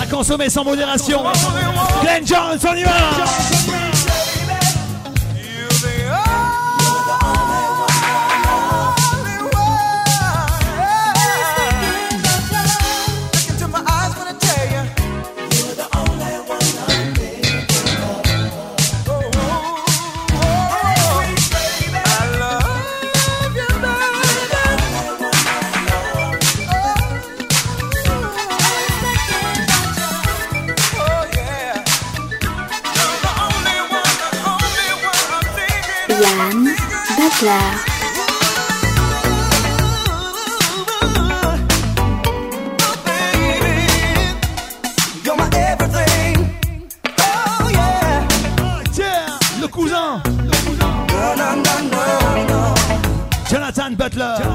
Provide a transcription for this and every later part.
À consommer sans modération. Glenn Jones, on y va. Oh, t'es là, le cousin Jonathan Butler.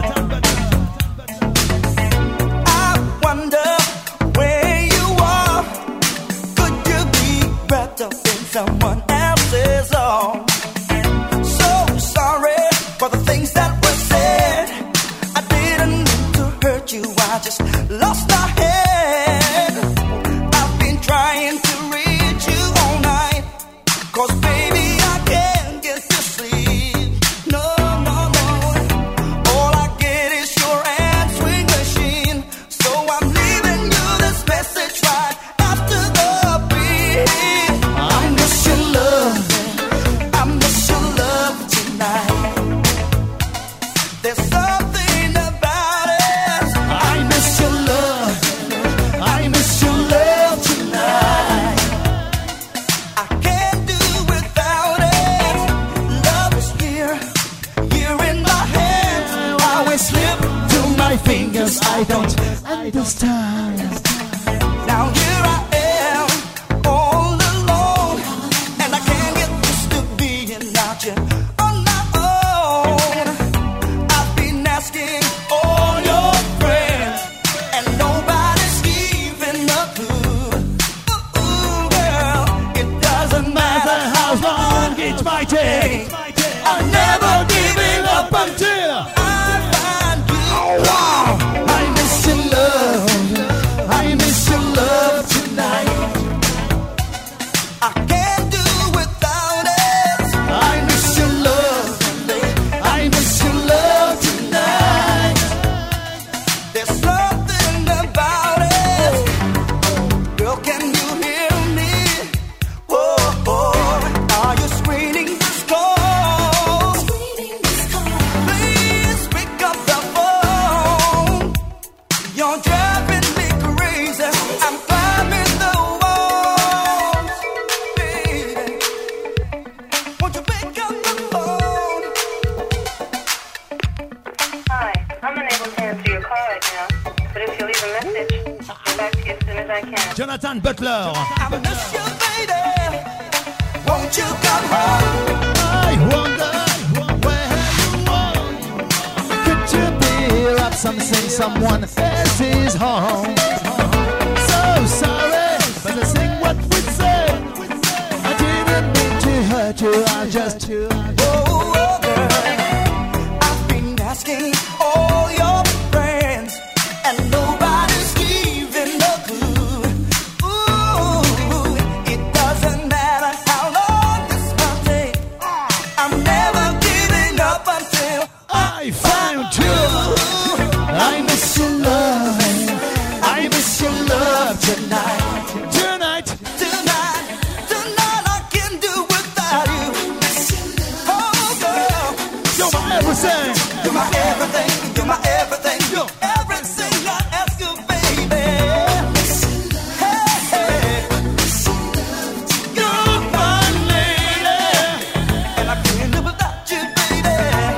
You're my everything. You're my everything. Everything I ask you, baby.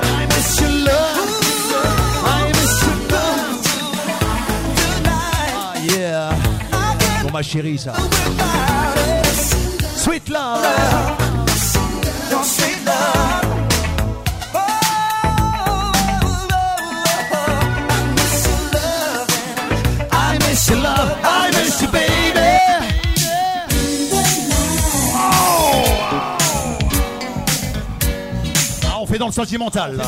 I miss your love. I miss your love tonight. Yeah. Bon, ma chérie, ça. c'est dans le sentimental. Là.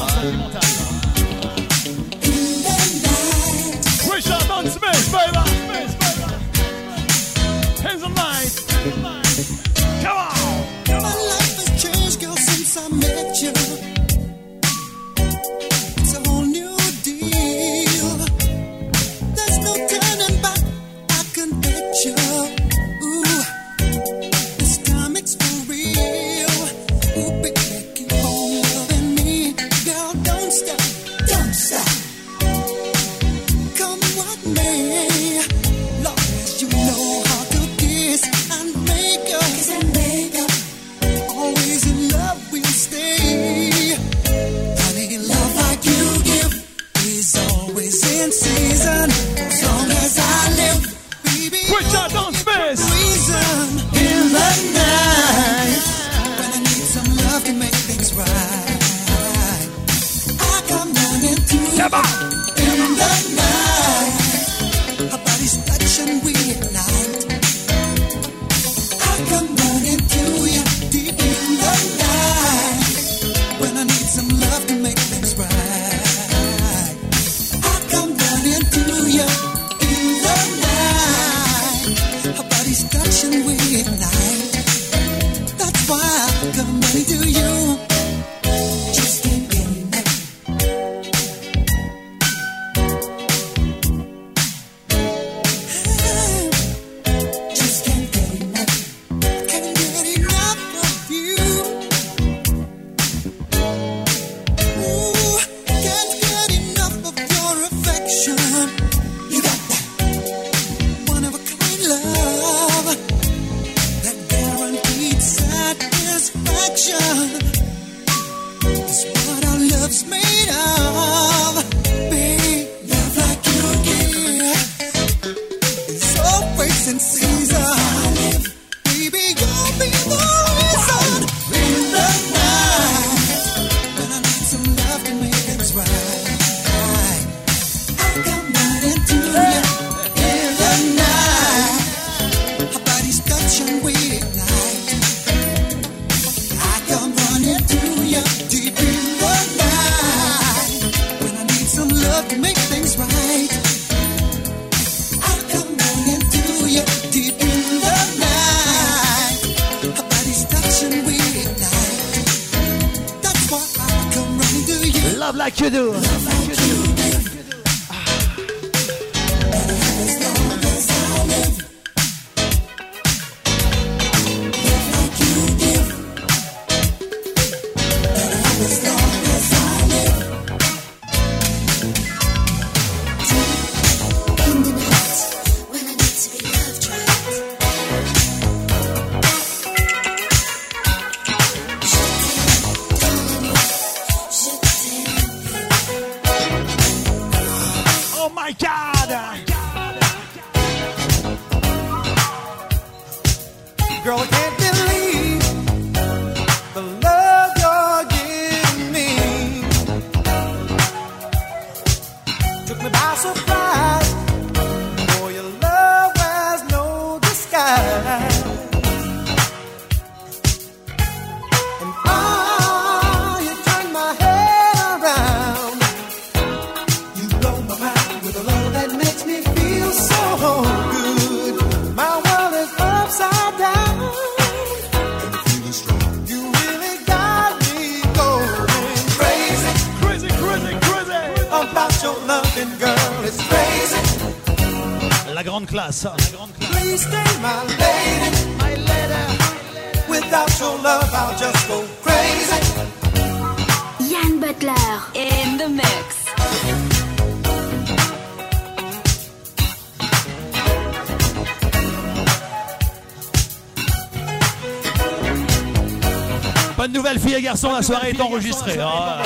la soirée est enregistrée. Ah.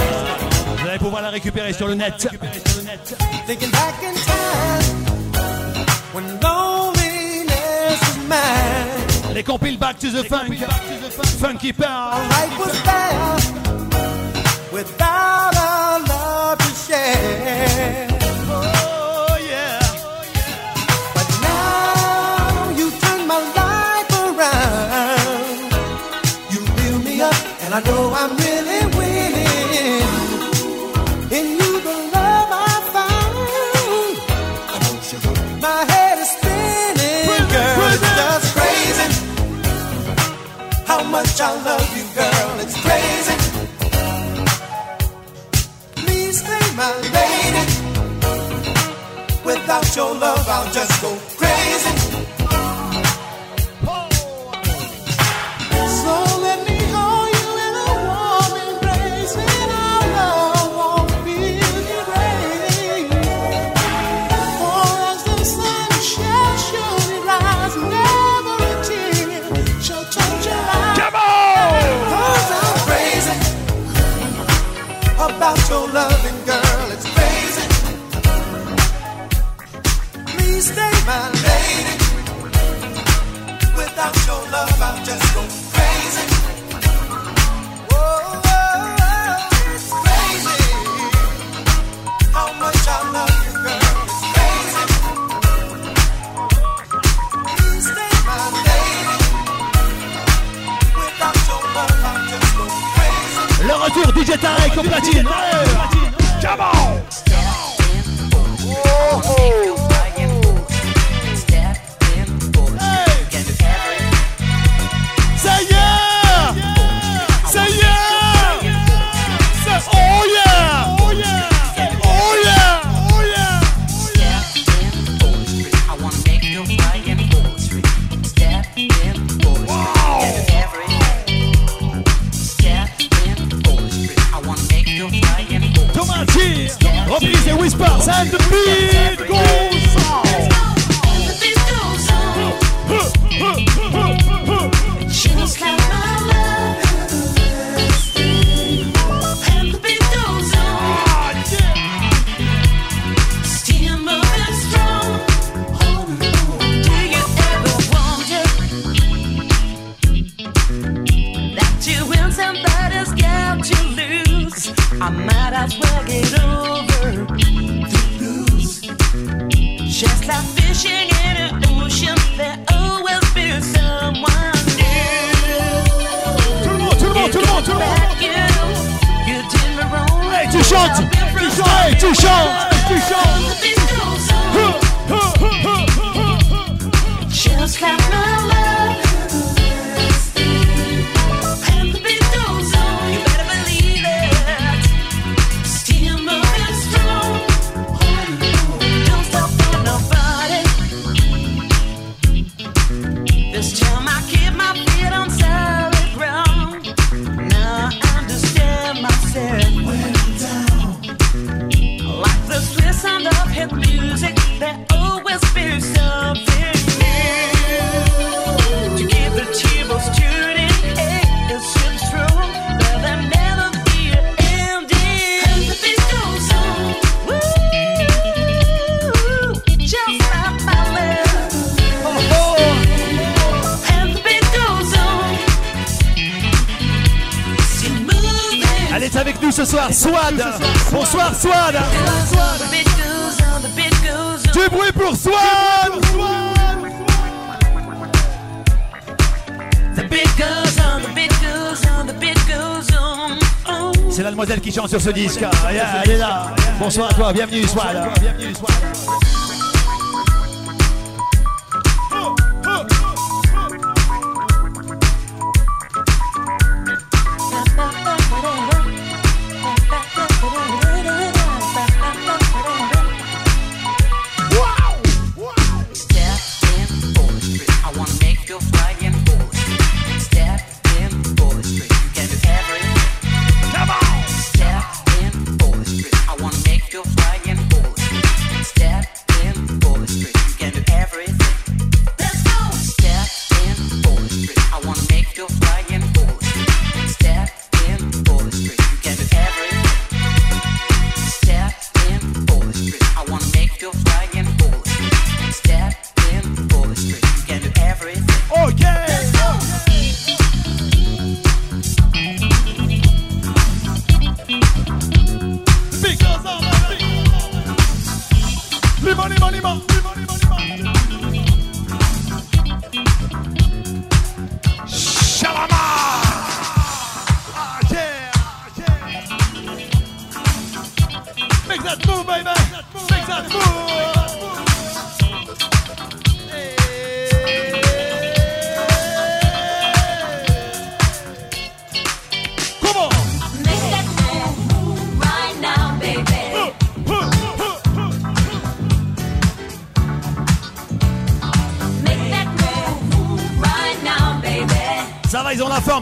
Vous allez pouvoir la récupérer sur le net. Les compiles Back to the Funk. Funky Power. sur ce disque. Yeah, yeah, yeah. Bonsoir à toi, bienvenue Swad. Bienvenue Swad.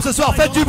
ce soir. Faites du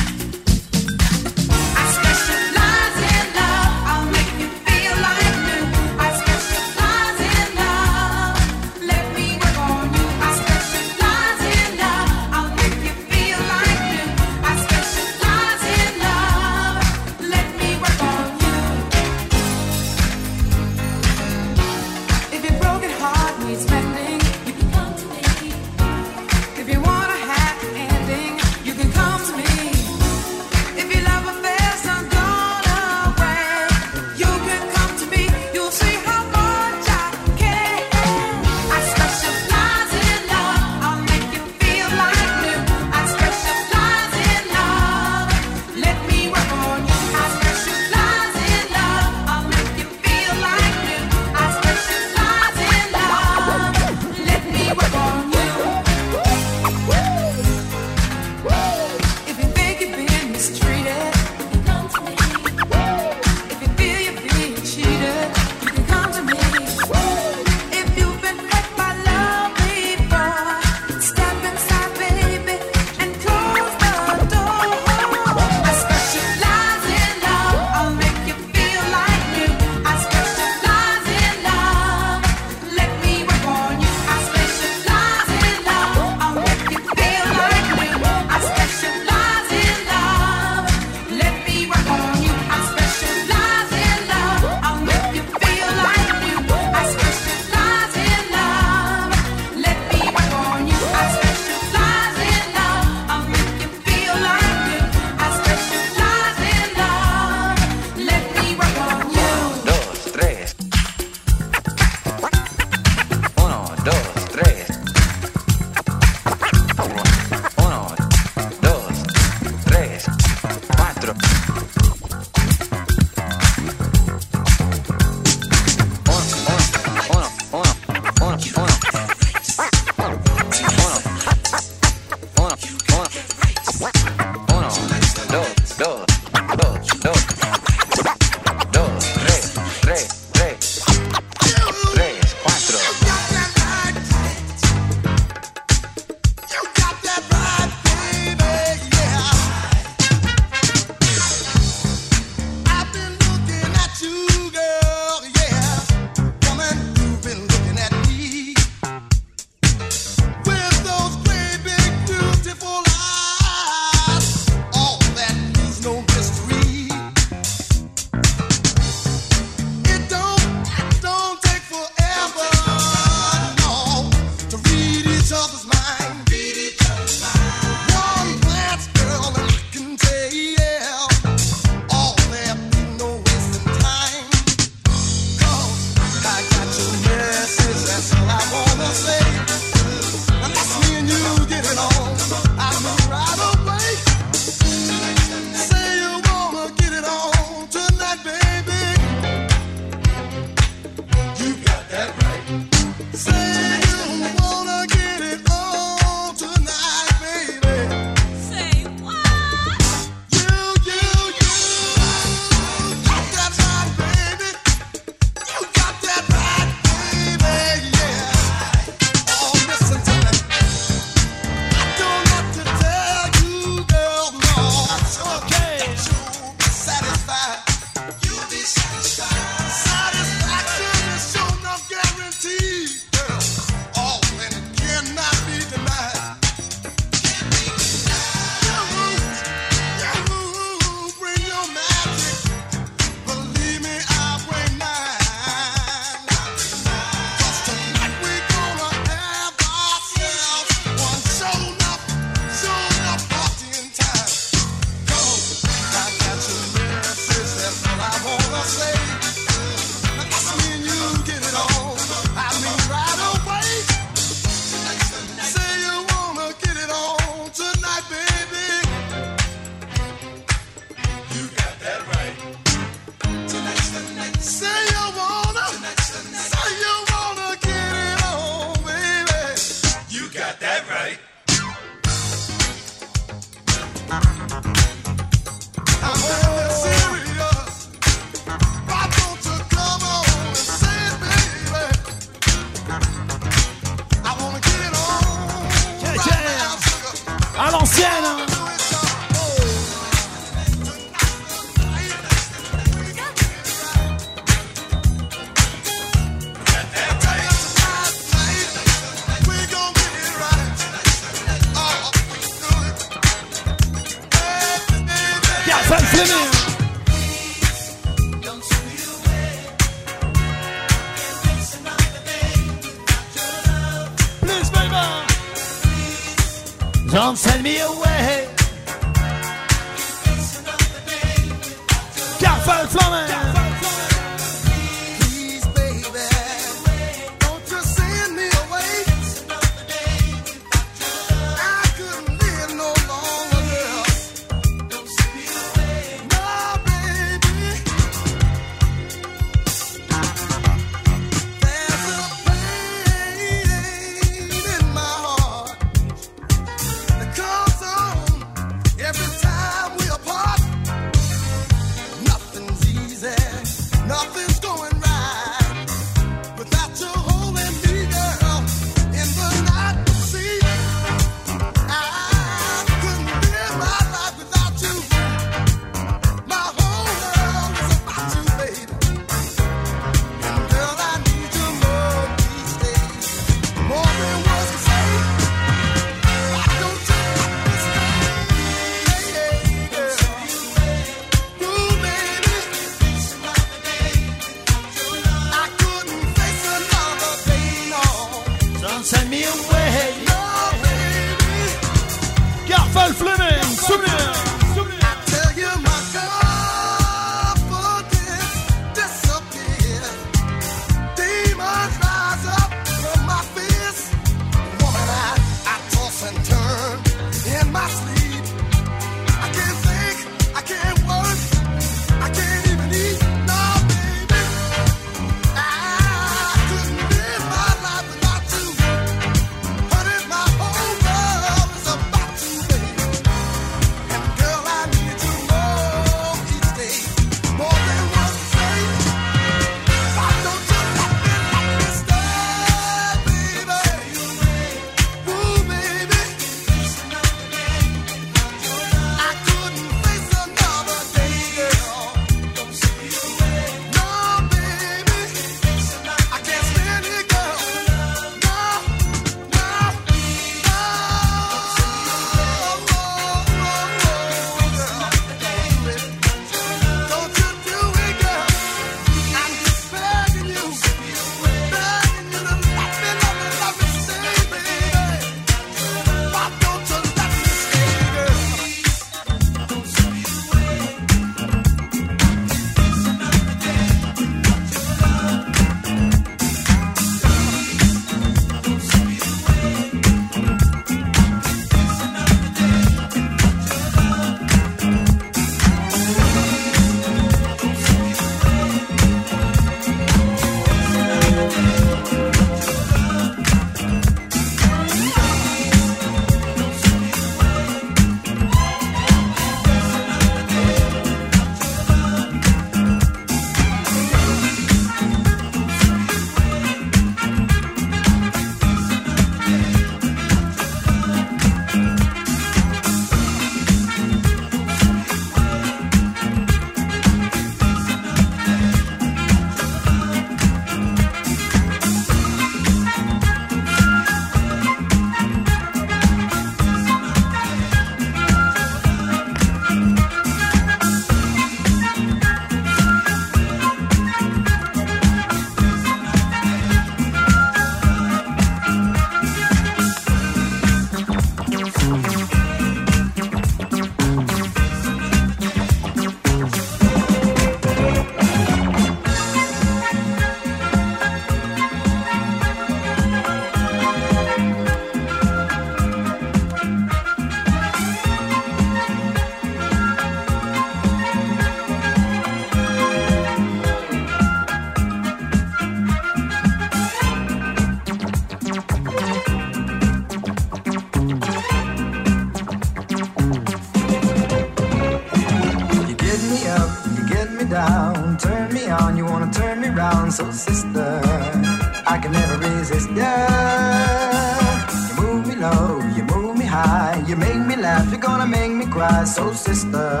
sister,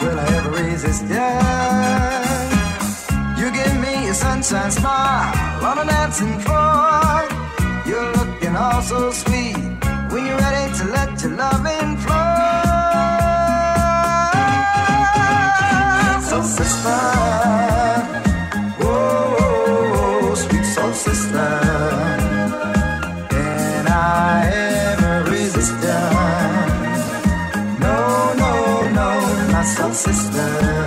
will I ever resist? Yeah. You give me a sunshine smile on a dancing floor. You're looking all so sweet when you're ready to let your love in. sister.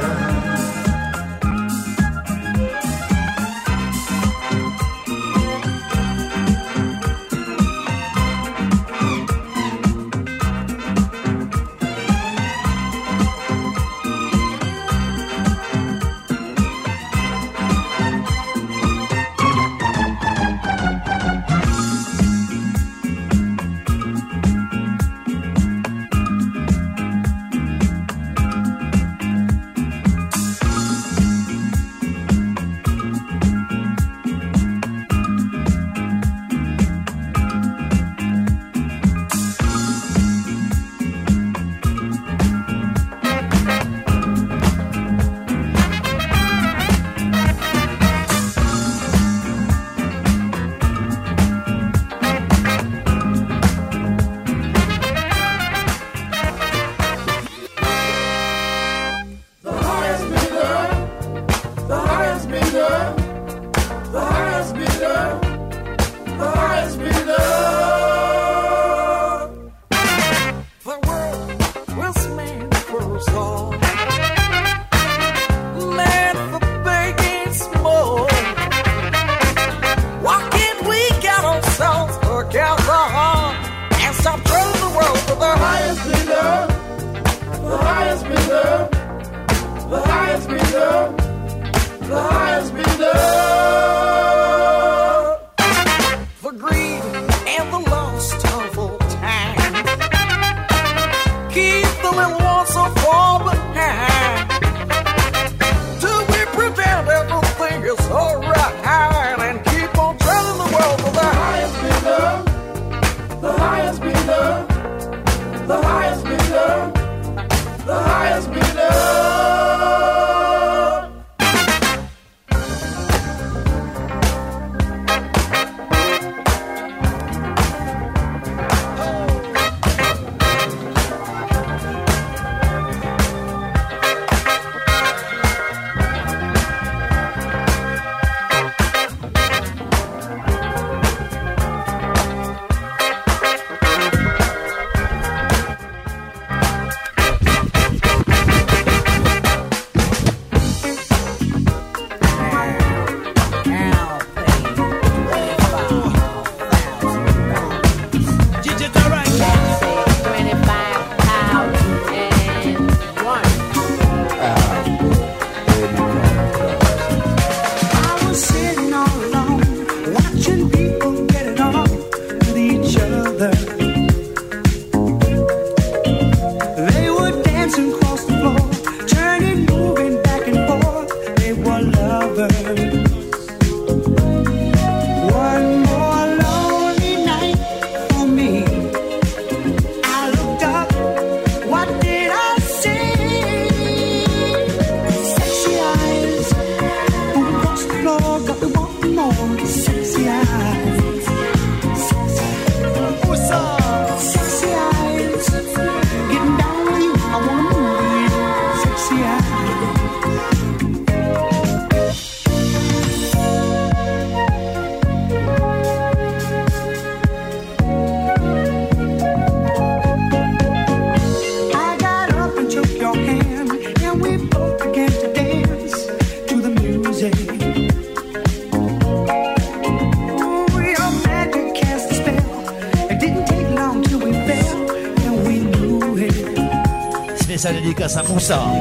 どう？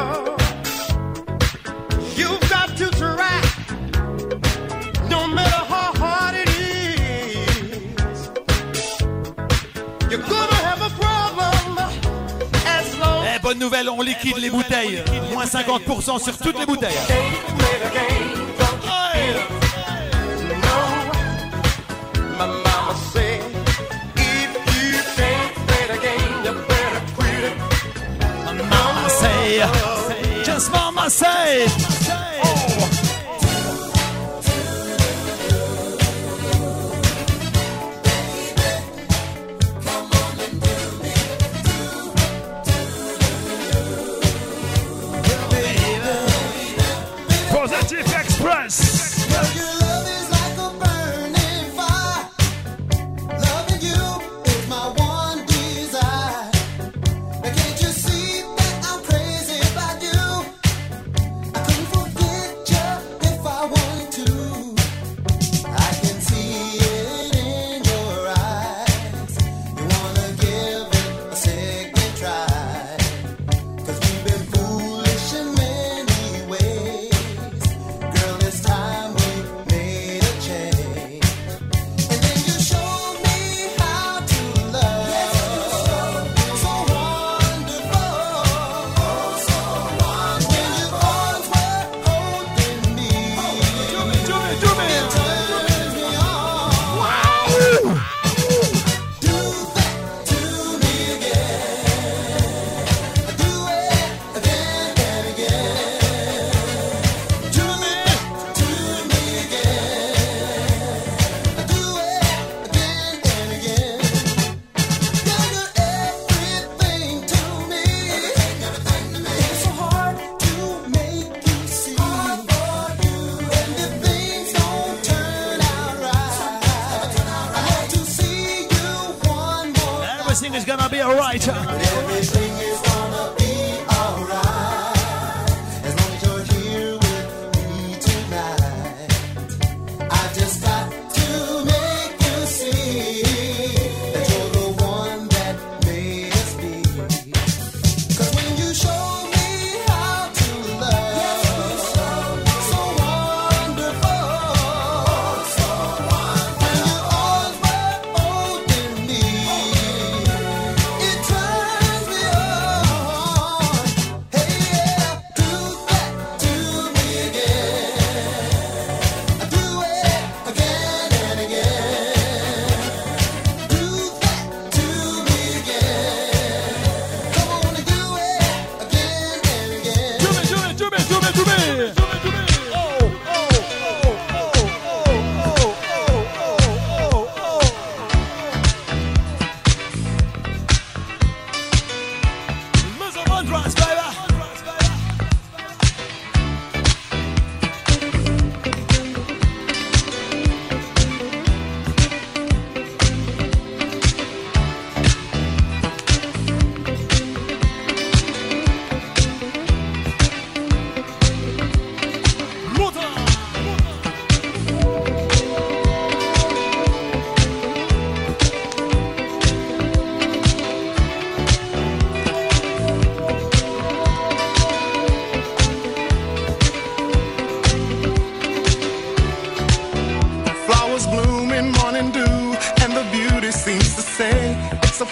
on liquide les bouteilles. Moins 50% sur toutes les bouteilles. weiter.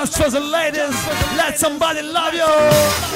Just for the ladies, let somebody love you.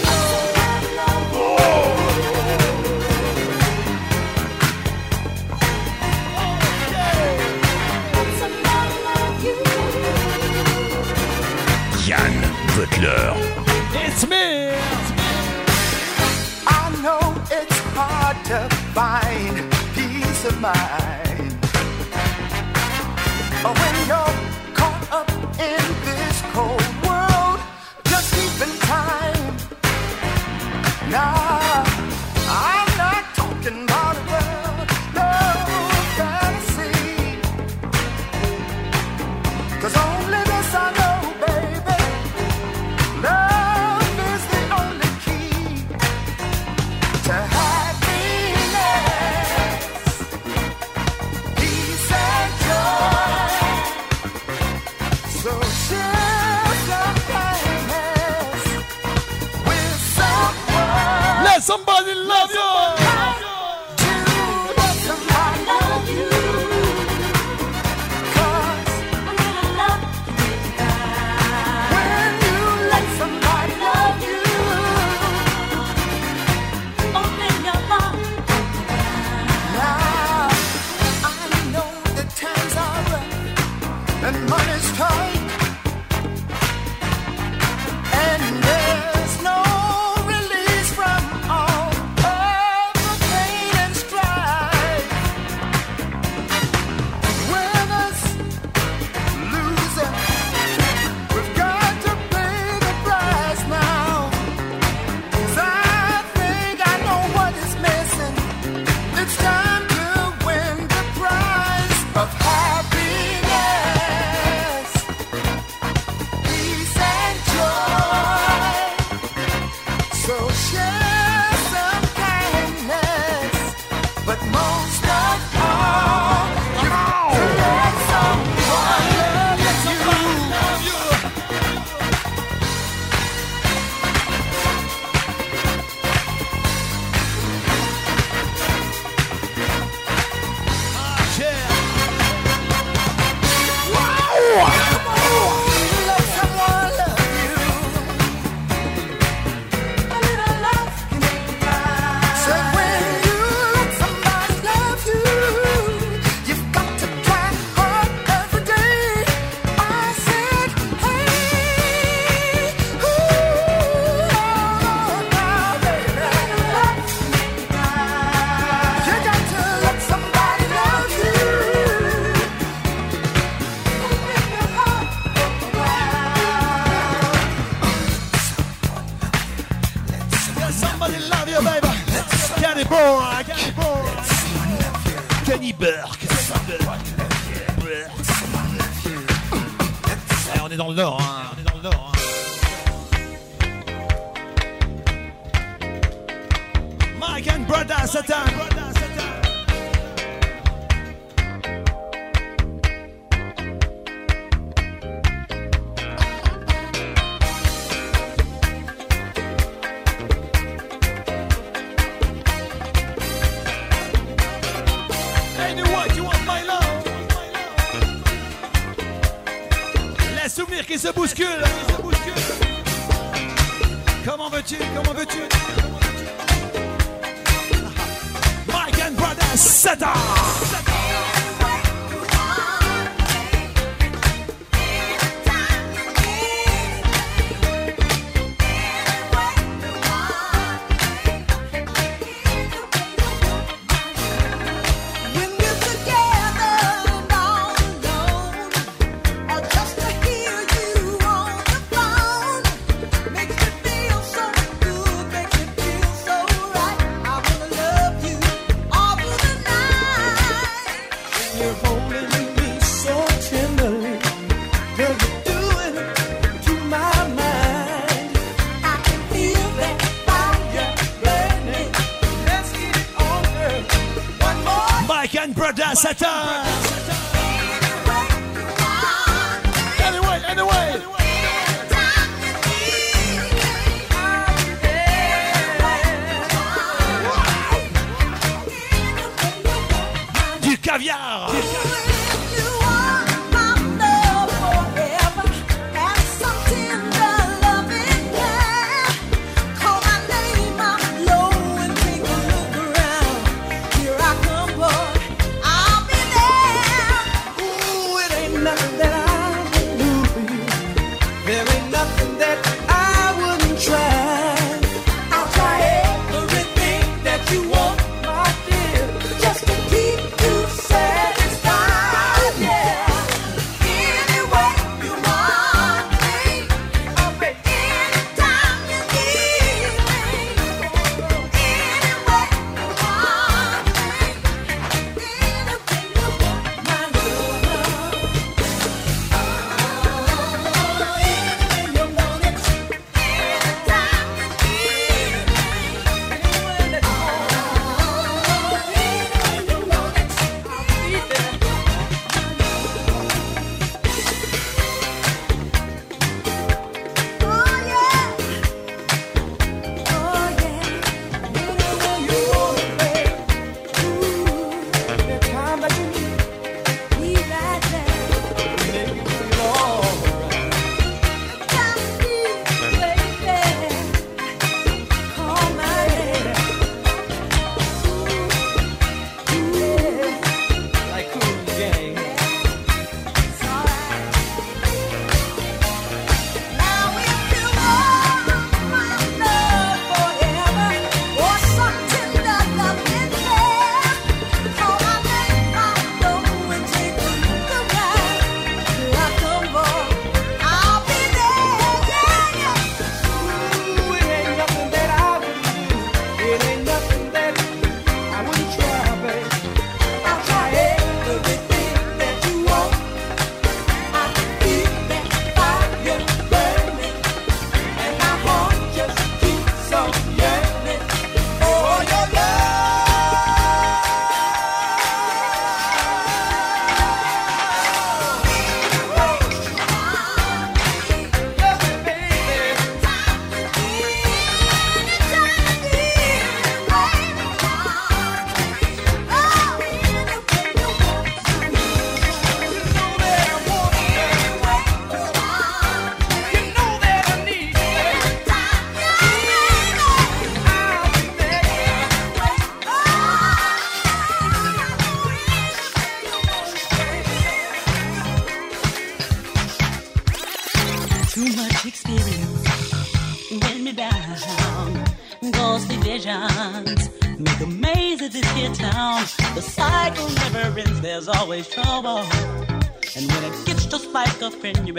so share.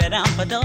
You down for double.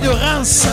de Reims.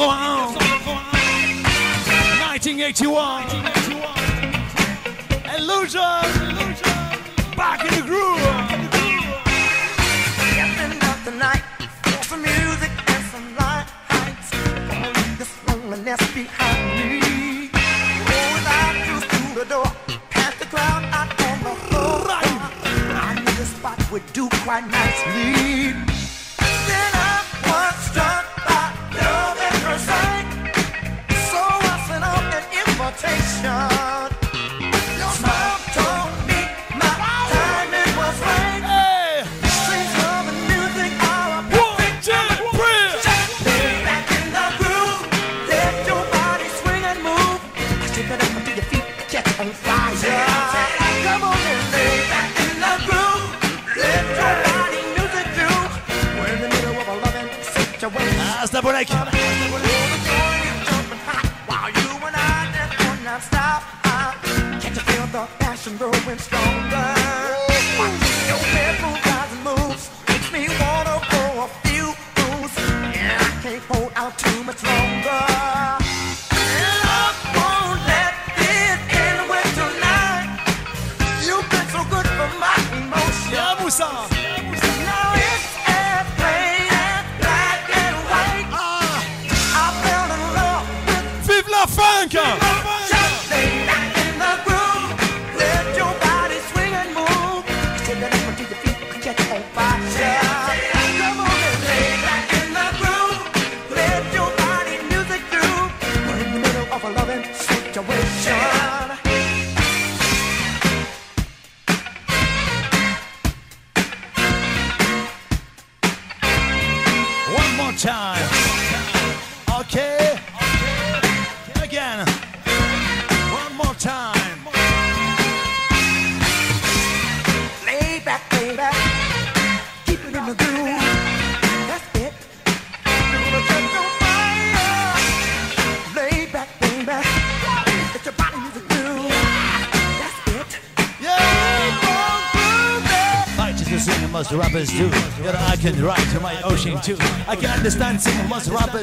go on nineteen eighty one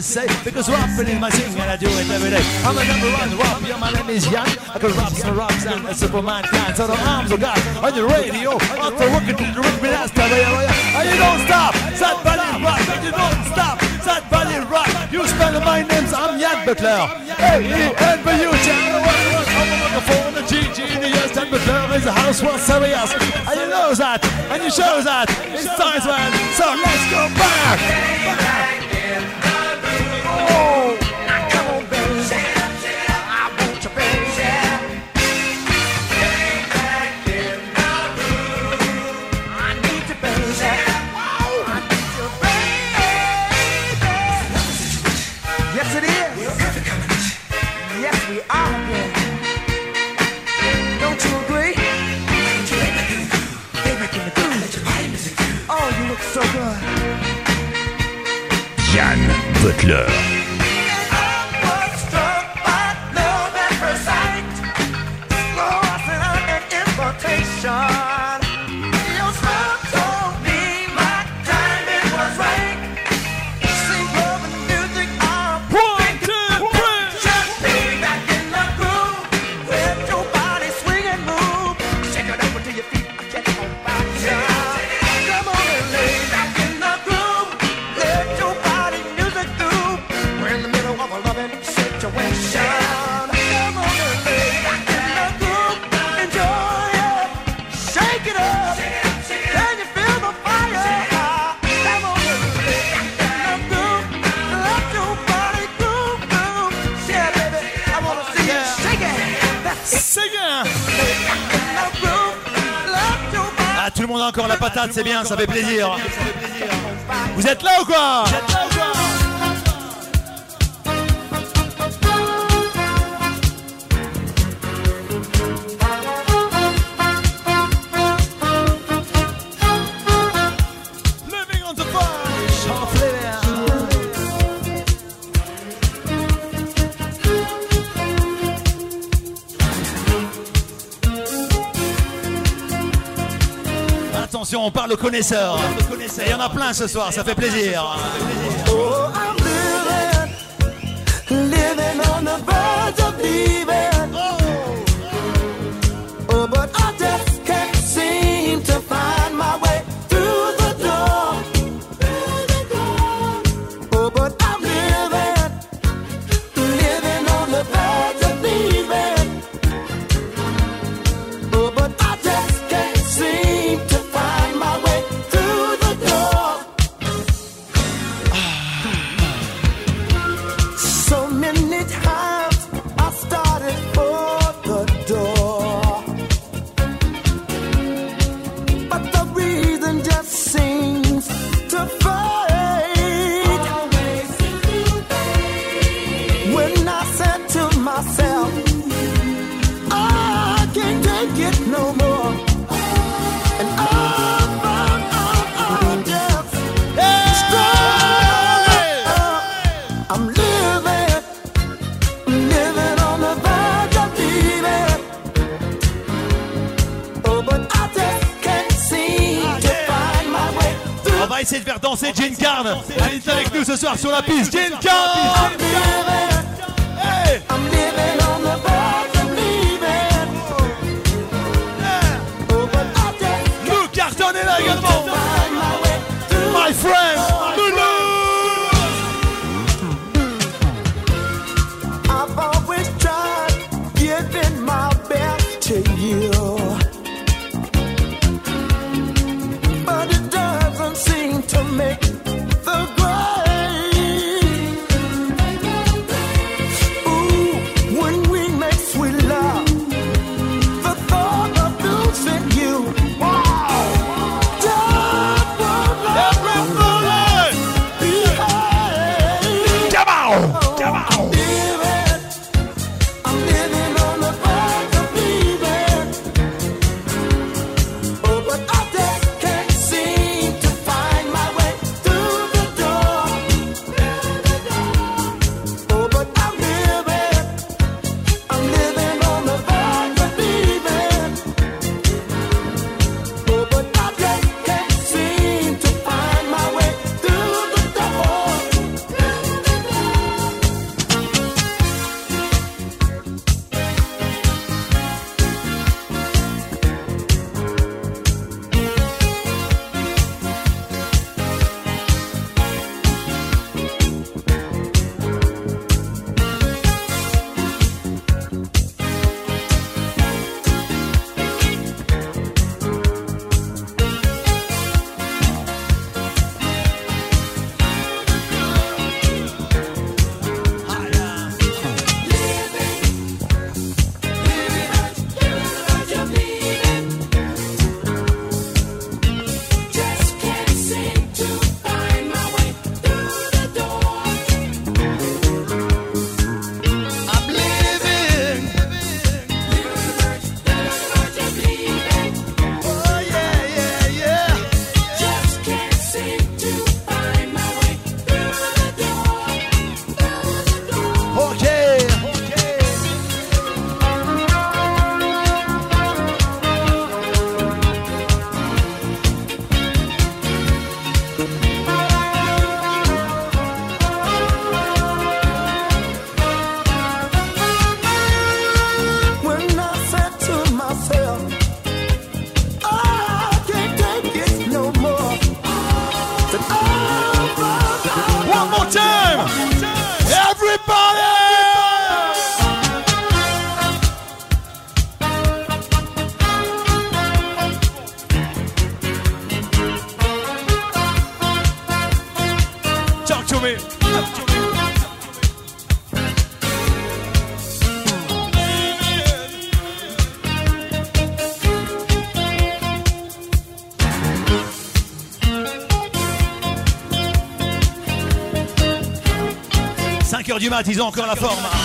say because rapping is my thing and I do it every day. I'm a number one rap, yeah, my name is Young. I can rap some raps and a Superman can. So the arms of God on your radio, After working rocket to the rhythm that's the way oh, And you don't stop, sad valley rock, and you don't stop, sad valley rock. You spell my names, I'm Jan Butler. A-E-N for you, Jan. The G-G the years, Jan Butler is a house was serious. And you know that, and you show that, it's times man. So let's go back. back. Butler. c'est bien, ça fait plaisir. Vous êtes là ou quoi? le connaisseur. Il y en a plein ce soir, ça fait plaisir. du mat, ils ont encore la forme.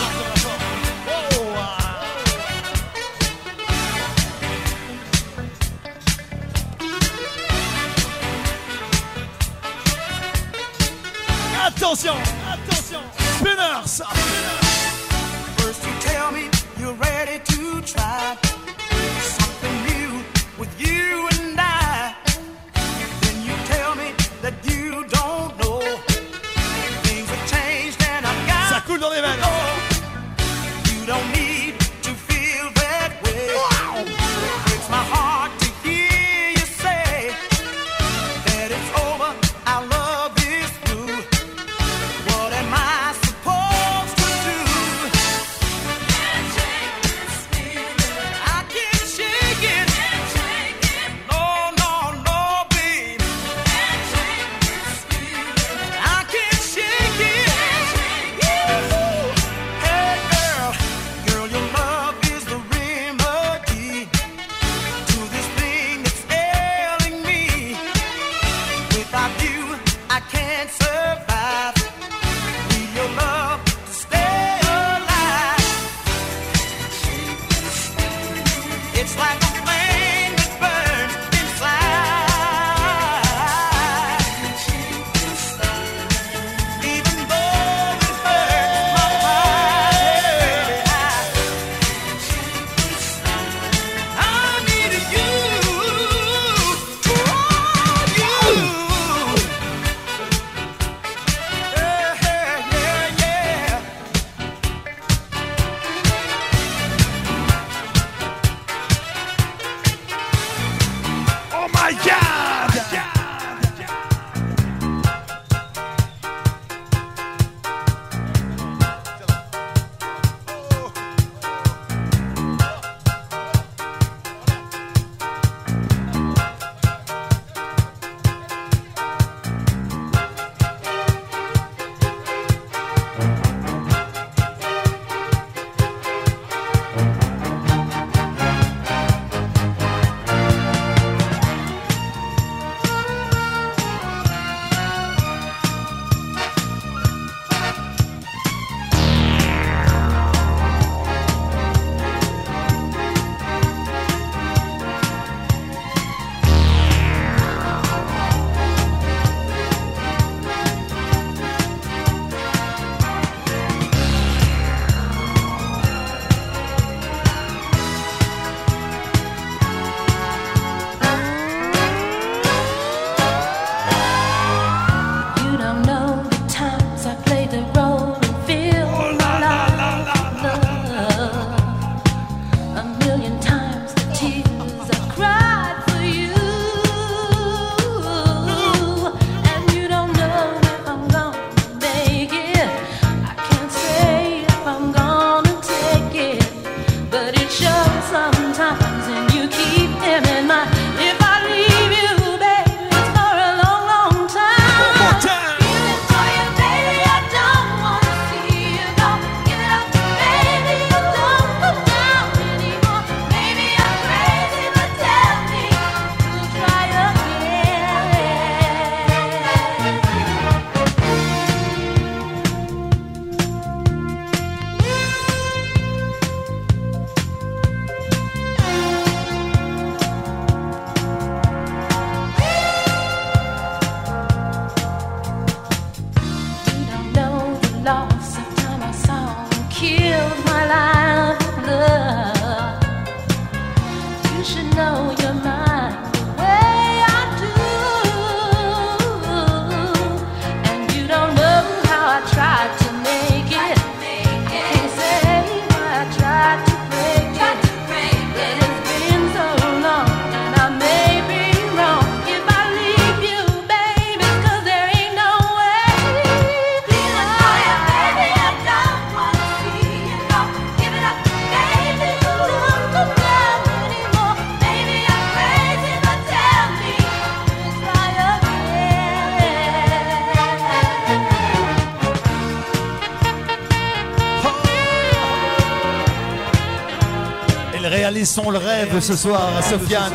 son rêve ce soir à Sofiane.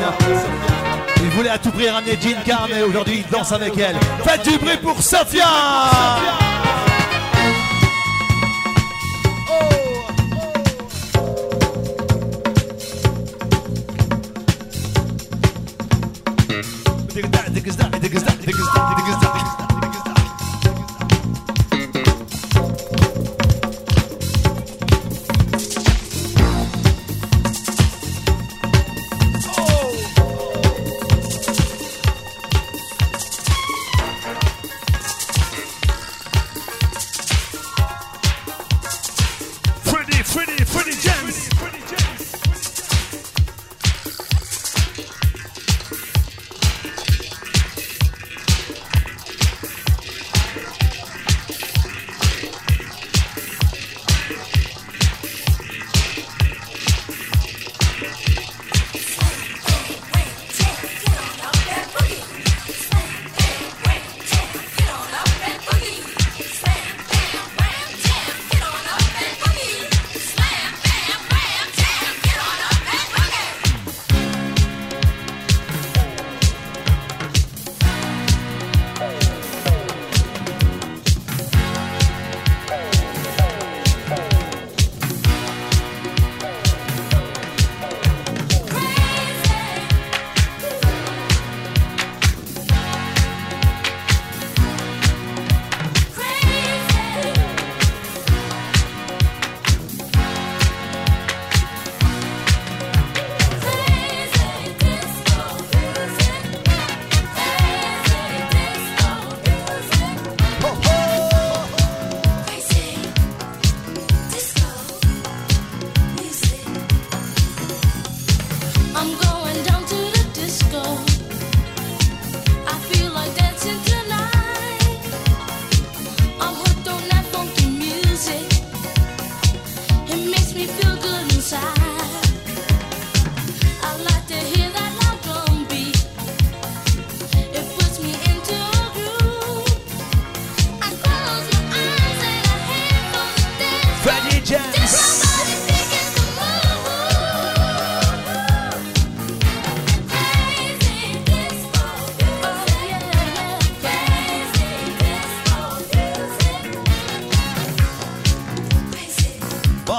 Il voulait à tout prix ramener Jean Carne et aujourd'hui il danse avec elle. Faites du bruit pour Sofiane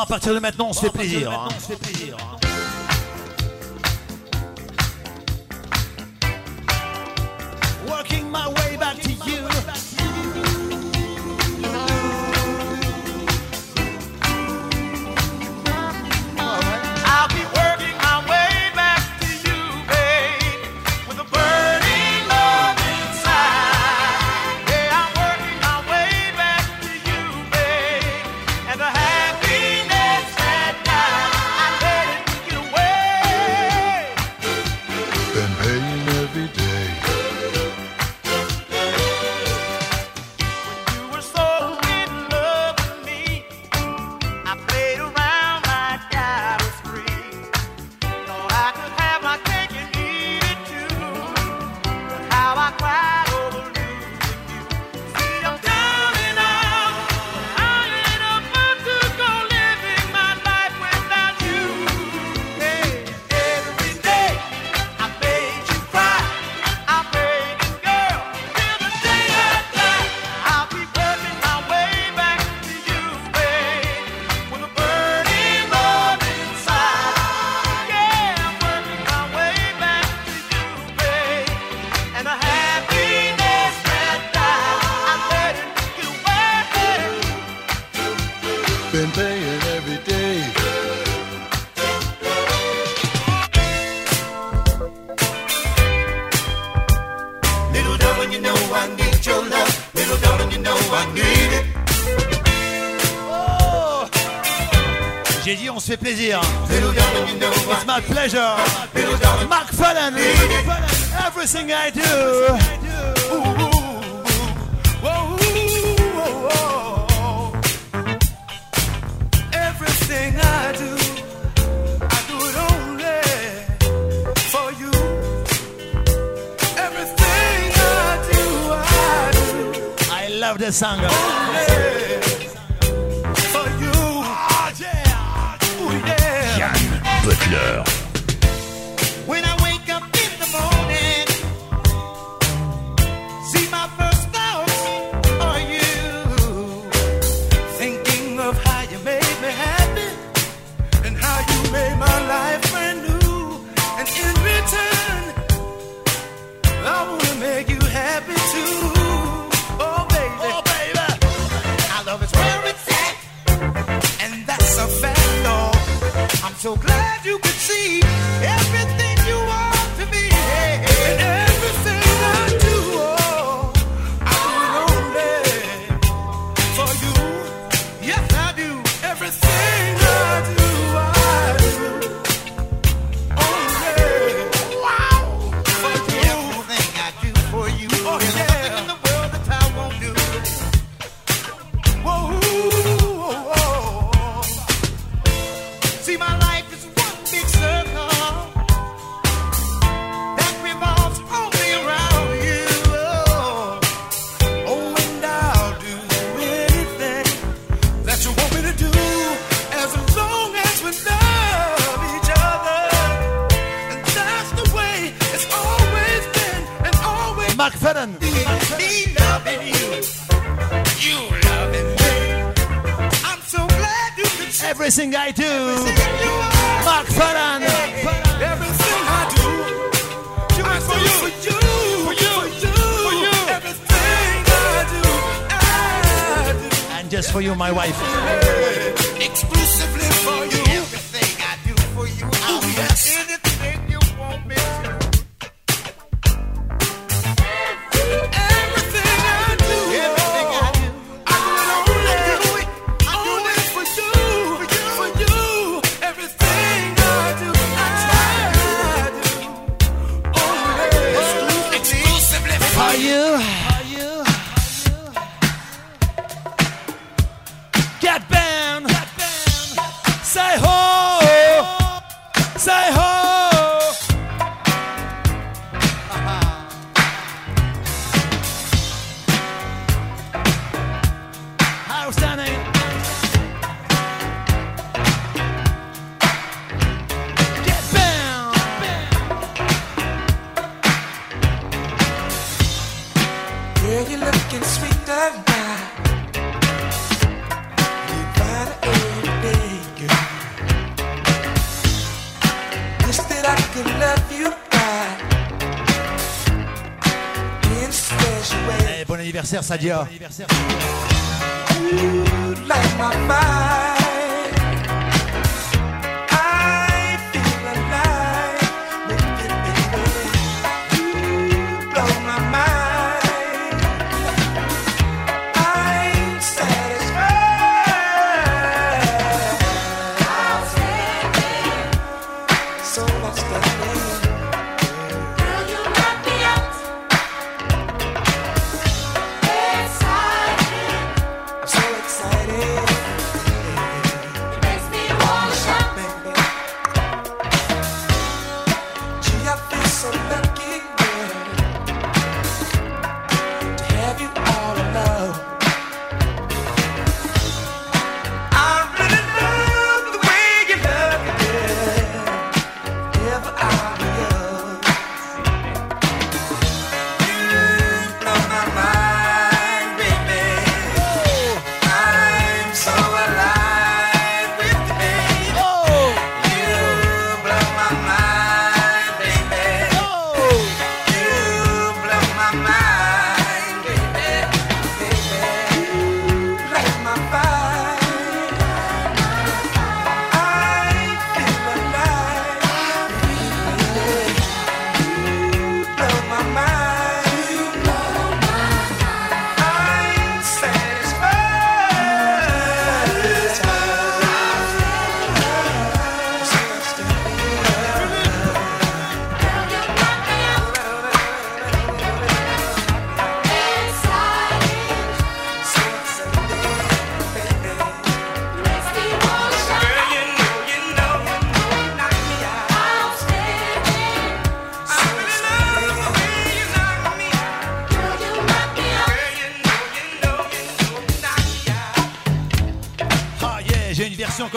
partir de maintenant, on se hein. fait plaisir. pleasure. Mark Everything I do. Way. Eh, bon anniversaire,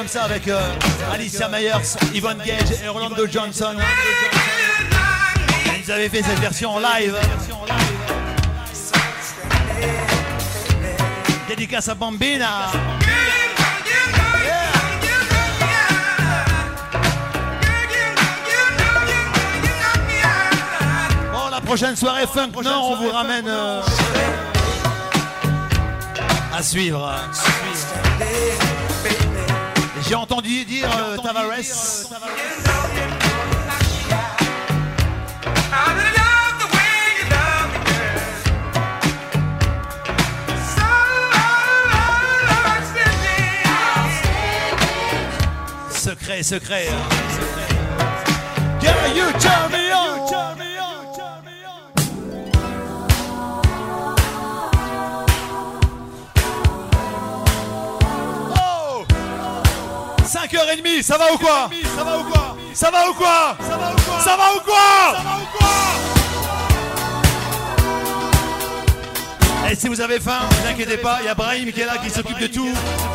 comme ça avec euh, Alicia Myers, Yvonne Gage et Rolando Johnson. Ils avaient fait cette version en live. Dédicace à Bambina. Bon, la prochaine soirée Funk Nord, on vous ramène euh, à suivre. J'ai entendu dire euh, Tavares. Secret, secret. hein. Can you turn me on? 5h30, ça va ou quoi Ça va ou quoi Ça va ou quoi Ça va ou quoi Et si vous avez faim, ne vous inquiétez pas, il y a Brahim qui est là, qui s'occupe de tout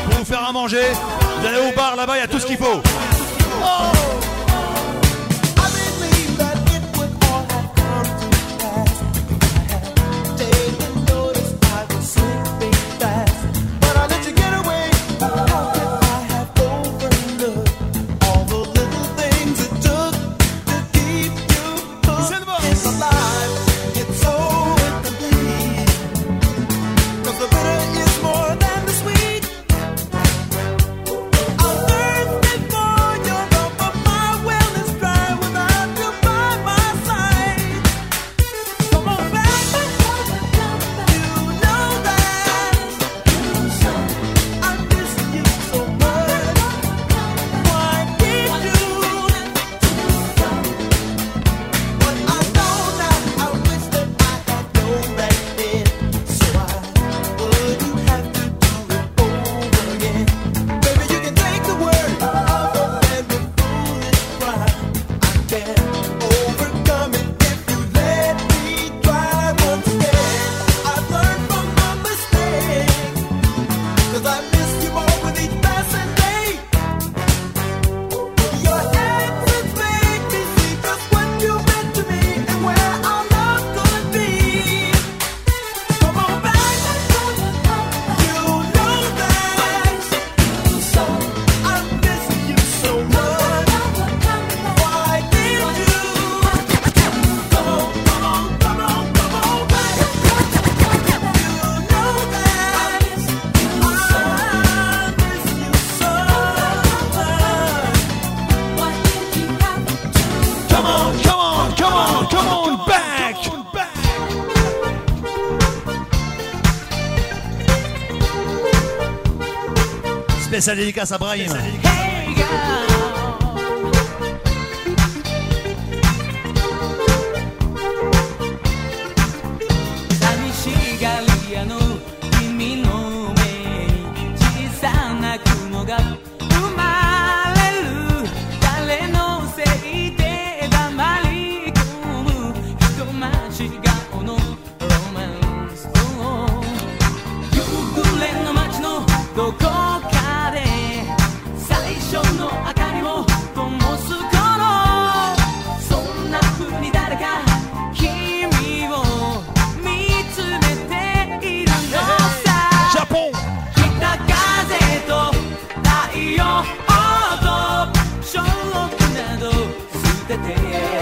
pour vous faire à manger. Vous allez au bar là-bas, il y a tout ce qu'il faut. But Spécial dédicace à Brahim.「The day.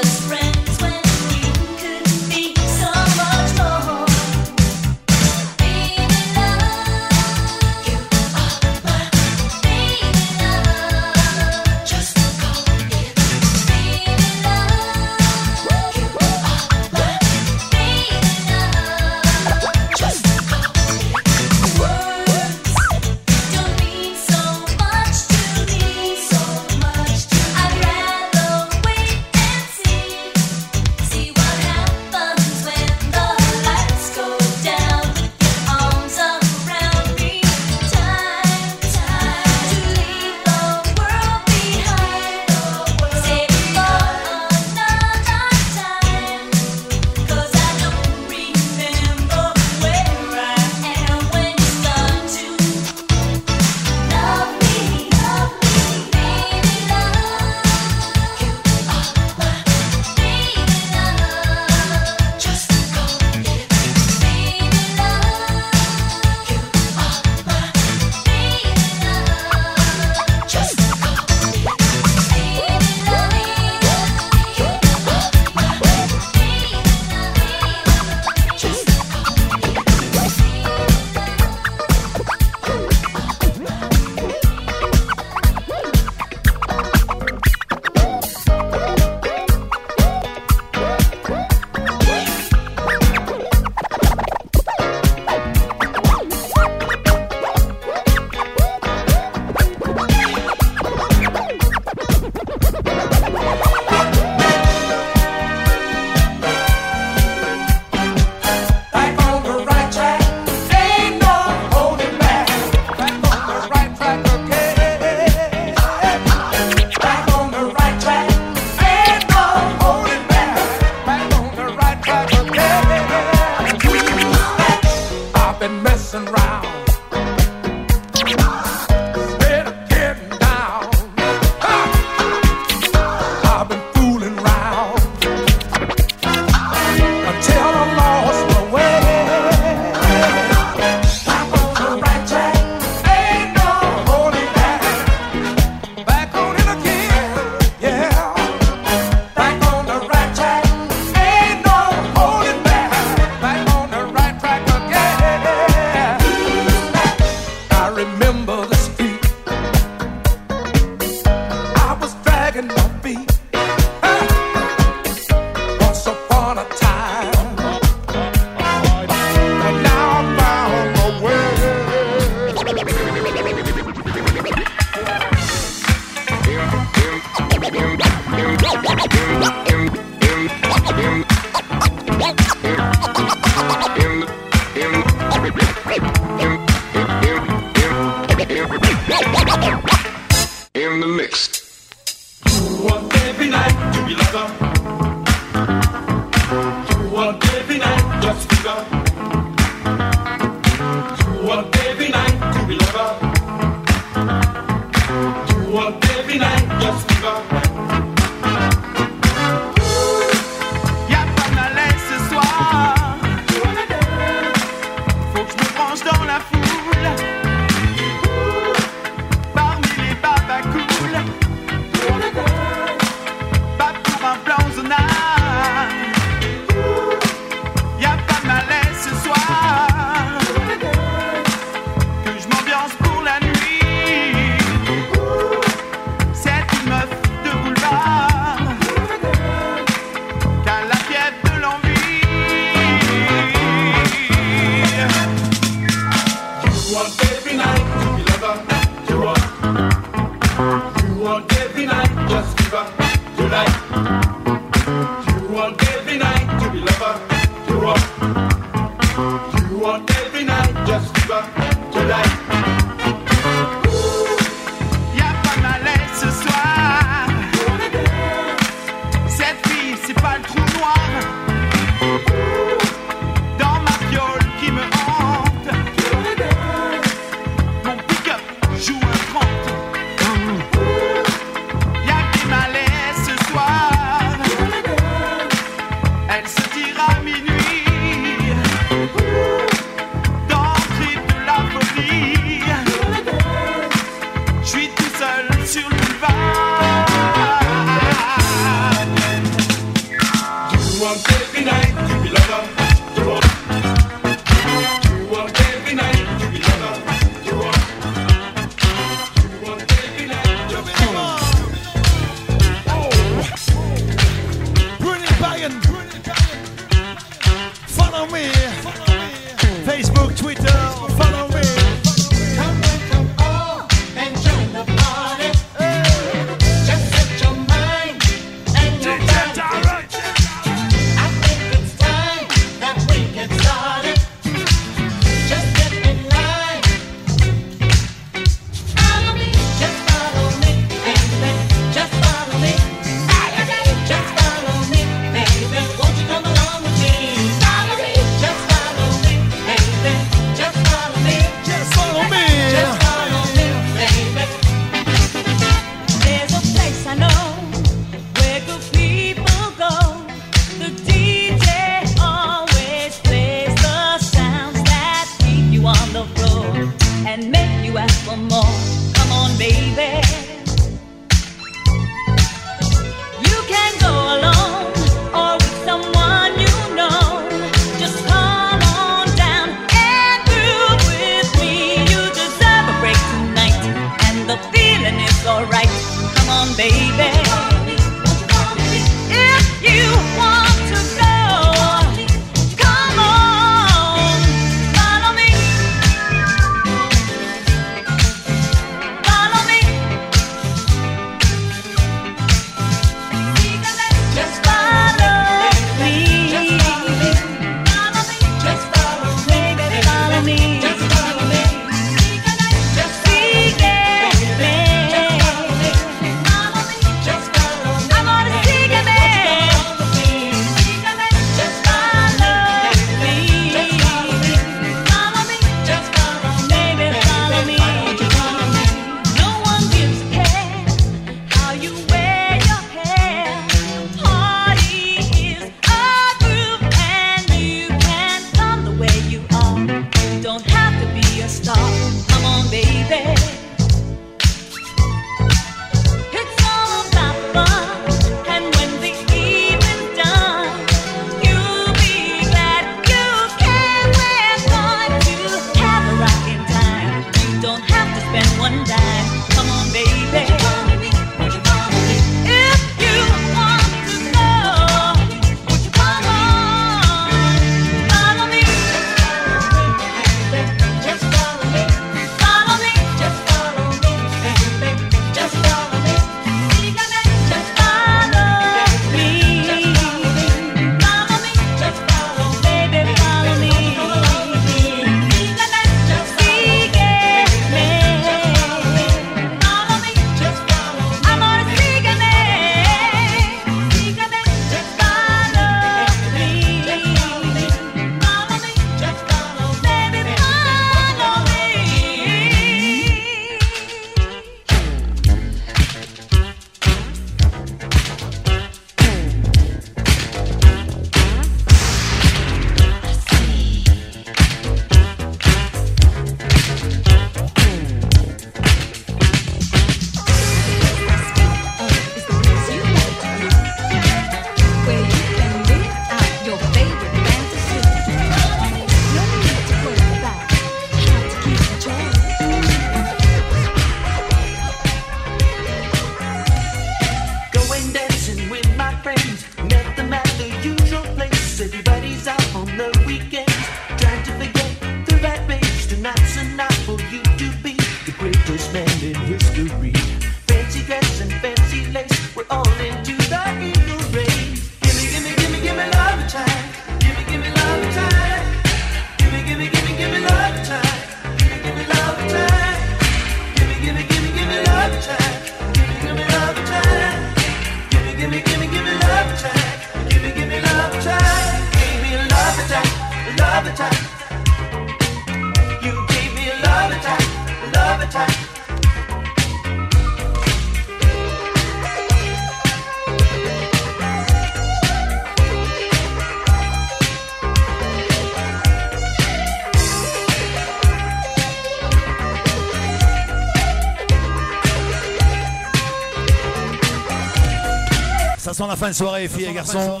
La fin de soirée, filles et garçons.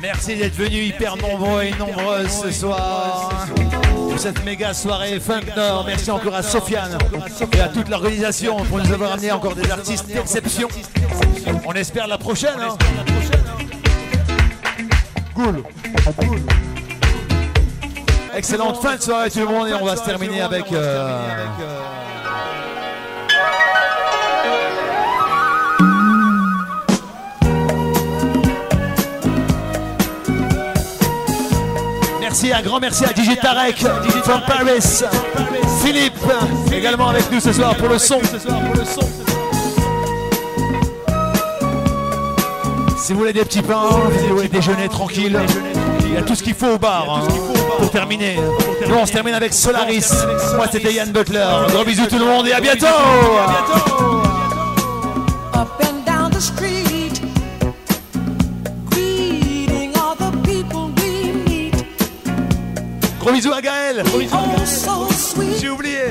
Merci d'être venus hyper nombreux et nombreuses ce soir pour cette méga soirée Funk Nord. Merci encore à Sofiane et à toute l'organisation pour nous avoir amené encore des artistes d'exception. On espère la prochaine. Hein. Cool. Excellente fin de soirée tout le monde et on va se terminer avec. euh, Merci, un grand merci à DJ Tarek from Paris. Philippe, également avec nous ce soir pour le son. Si vous voulez des petits pains, si vous voulez déjeuner tranquille, il y a tout ce qu'il faut au bar hein, pour terminer. Nous on se termine avec Solaris. Moi c'était Yann Butler. Gros bisous tout le monde et à bientôt. Gros bisous à Gaël. Oh, so sweet. J'ai oublié.